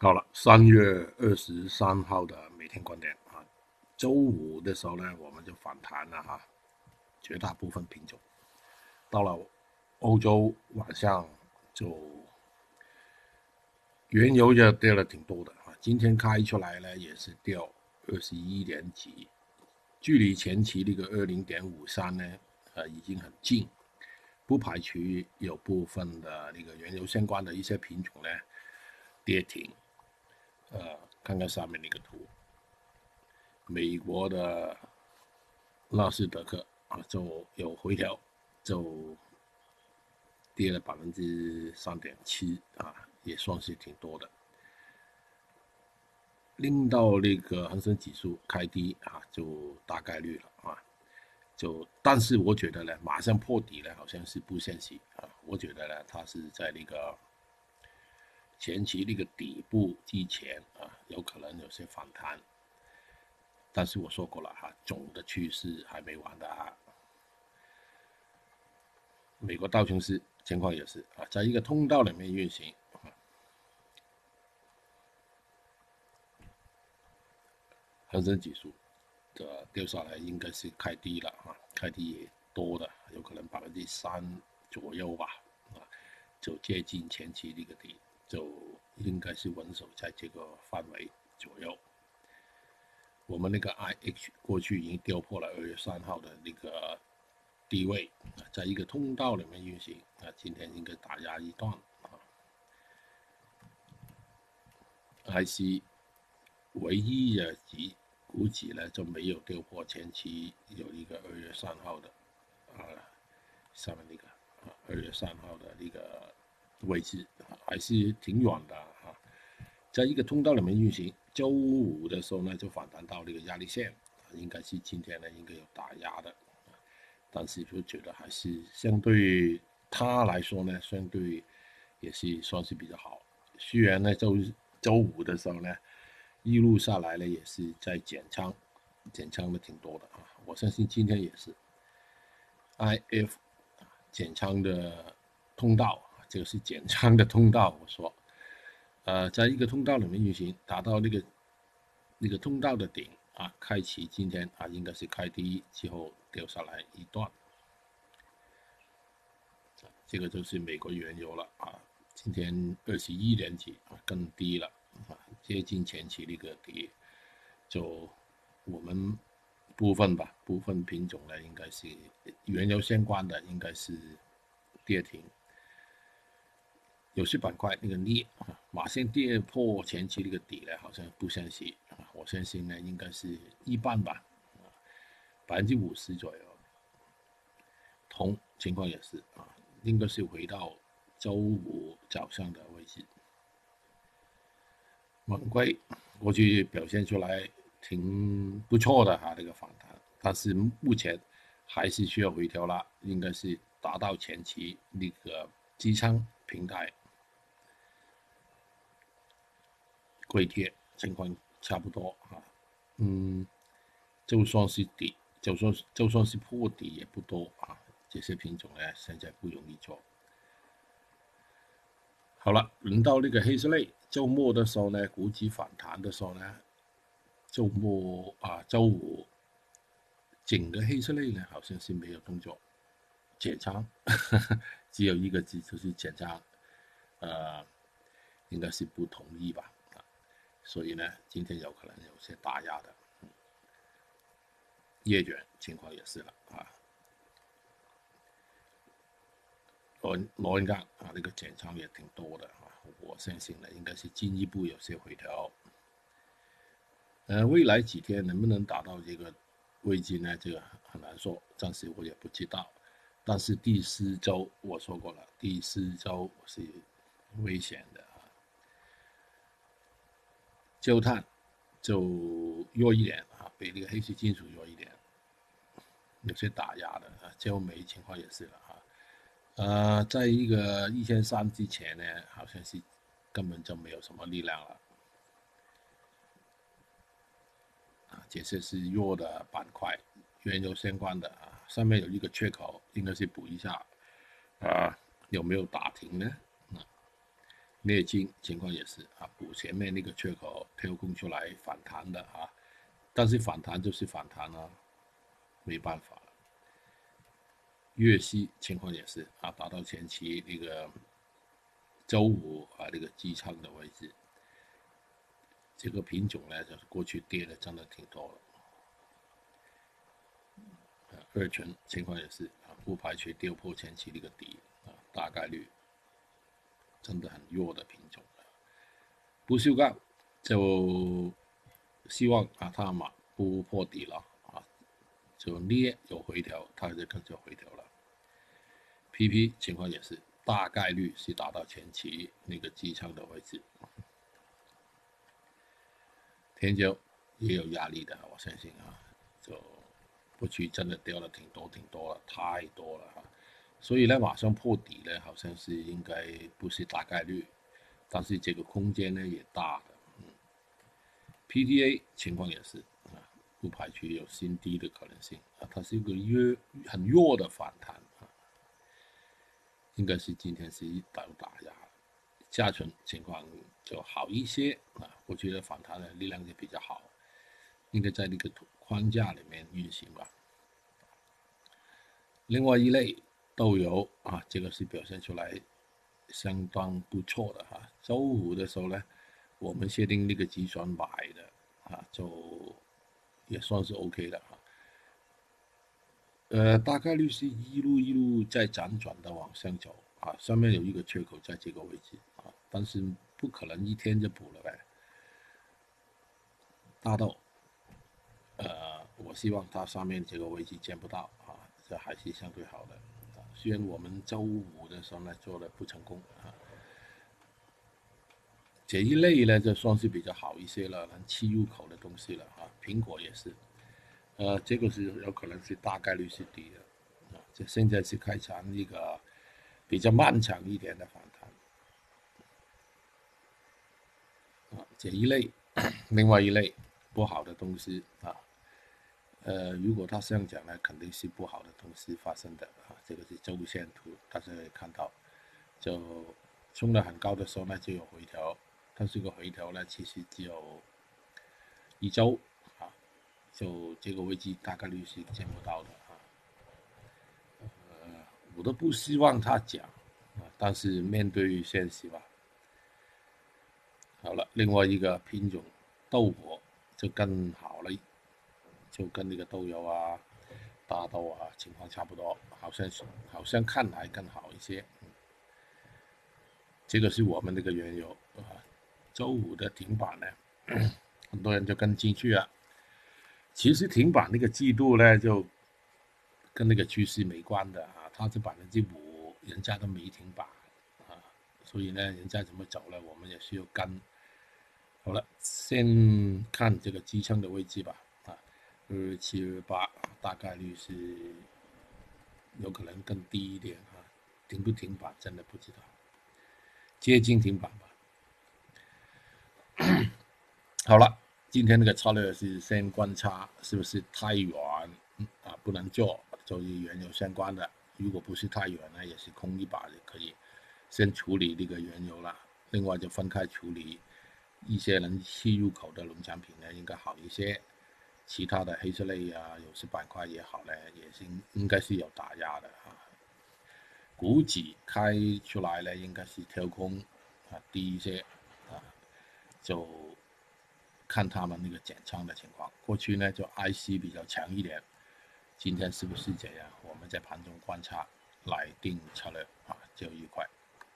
好了，三月二十三号的每天观点啊，周五的时候呢，我们就反弹了哈，绝大部分品种到了欧洲晚上就原油就跌了挺多的啊，今天开出来呢也是掉二十一点几，距离前期那个二零点五三呢，呃已经很近，不排除有部分的那个原油相关的一些品种呢跌停。呃，看看上面那个图，美国的纳斯达克啊，就有回调，就跌了百分之三点七啊，也算是挺多的。令到那个恒生指数开低啊，就大概率了啊，就但是我觉得呢，马上破底呢，好像是不现实啊，我觉得呢，它是在那个。前期那个底部之前啊，有可能有些反弹，但是我说过了哈，总的趋势还没完的啊。美国道琼斯情况也是啊，在一个通道里面运行啊，恒生指数的掉下来应该是开低了啊，开低也多的，有可能百分之三左右吧，啊，就接近前期那个底。就应该是稳守在这个范围左右。我们那个 I H 过去已经跌破了二月三号的那个低位，在一个通道里面运行，啊，今天应该打压一段啊。I C 唯一的几股指呢就没有跌破前期有一个二月三号的啊上面那个啊二月三号的那个。位置还是挺远的哈，在一个通道里面运行。周五的时候呢，就反弹到那个压力线，应该是今天呢应该有打压的，但是就觉得还是相对它来说呢，相对也是算是比较好。虽然呢周周五的时候呢，一路下来呢也是在减仓，减仓的挺多的啊。我相信今天也是，I F 减仓的通道。这个是减仓的通道，我说，呃，在一个通道里面运行，达到那个那个通道的顶啊，开启今天啊，应该是开低之后掉下来一段，这个就是美国原油了啊，今天二十一点几啊，更低了啊，接近前期那个底，就我们部分吧，部分品种呢，应该是原油相关的，应该是跌停。有些板块那个裂啊，马上跌破前期那个底了，好像不相信啊。我相信呢，应该是一半吧，百分之五十左右。铜情况也是啊，应该是回到周五早上的位置。猛硅过去表现出来挺不错的哈，这个反弹，但是目前还是需要回调了，应该是达到前期那个支撑平台。硅铁情况差不多啊，嗯，就算是底，就算就算是破底也不多啊。这些品种呢，现在不容易做。好了，轮到那个黑色类，周末的时候呢，股指反弹的时候呢，周末啊，周五整个黑色类呢，好像是没有动作，减仓，只有一个字就是减仓，呃，应该是不同意吧。所以呢，今天有可能有些打压的，夜卷情况也是了啊。螺螺纹钢啊，那个减仓也挺多的啊。我相信呢，应该是进一步有些回调。呃，未来几天能不能达到这个位置呢？这个很难说，暂时我也不知道。但是第四周我说过了，第四周是危险的。焦炭就弱一点啊，比那个黑色金属弱一点，有些打压的啊。焦煤情况也是了啊，呃，在一个一千三之前呢，好像是根本就没有什么力量了啊。这些是弱的板块，原油相关的啊，上面有一个缺口，应该是补一下啊。有没有打停呢？镍金情况也是啊，补前面那个缺口跳空出来反弹的啊，但是反弹就是反弹啊，没办法。粤西情况也是啊，达到前期那个周五啊那个支撑的位置，这个品种呢就是过去跌的真的挺多了。二醇情况也是啊，不排除跌破前期那个底啊，大概率真的很弱的品种。不锈钢就希望啊它嘛不破底了啊，就捏有回调，它就跟着回调了。PP 情况也是大概率是达到前期那个支撑的位置，天胶也有压力的，我相信啊，就不去真的掉了挺多挺多了，太多了哈，所以呢，马上破底呢，好像是应该不是大概率，但是这个空间呢也大的，嗯，PTA 情况也是啊，不排除有新低的可能性啊，它是一个弱很弱的反弹啊。应该是今天是一刀打压，下存情况就好一些啊，我觉得反弹的力量就比较好，应该在那个框架里面运行吧。另外一类豆油啊，这个是表现出来相当不错的哈。周五的时候呢，我们确定那个计算买的啊，就也算是 OK 的哈。呃，大概率是一路一路在辗转的往上走啊，上面有一个缺口在这个位置啊，但是不可能一天就补了呗。大豆，呃，我希望它上面这个位置见不到啊，这还是相对好的。虽然我们周五的时候呢做的不成功啊，这一类呢就算是比较好一些了，能吃入口的东西了啊，苹果也是。呃，这个是有可能是大概率是低的，啊，这现在是开场一个比较漫长一点的反弹，啊，这一类，另外一类不好的东西啊，呃，如果他这样讲呢，肯定是不好的东西发生的啊，这个是周线图，大家可以看到，就冲得很高的时候呢就有回调，但是这个回调呢其实只有一周啊。就这个位置大概率是见不到的啊，呃，我都不希望他讲啊，但是面对现实吧。好了，另外一个品种豆粕就更好，就跟那个豆油啊、大豆啊情况差不多，好像是好像看来更好一些。这个是我们那个原油啊，周五的停板呢，很多人就跟进去了。其实停板那个季度呢，就跟那个趋势没关的啊，它是百分之五，人家都没停板啊，所以呢，人家怎么走了，我们也需要跟。好了，先看这个支撑的位置吧，二七二八，大概率是有可能更低一点啊，停不停板真的不知道，接近停板吧。好了。今天那个策略是先观察是不是太远啊，不能做，就是原油相关的。如果不是太远呢，也是空一把就可以先处理那个原油了。另外就分开处理一些能吸入口的农产品呢，应该好一些。其他的黑色类啊，有些板块也好呢，也是应该是有打压的啊。股指开出来呢，应该是跳空啊低一些啊，就。看他们那个减仓的情况，过去呢就 IC 比较强一点，今天是不是这样？我们在盘中观察，来定策略啊，就愉快。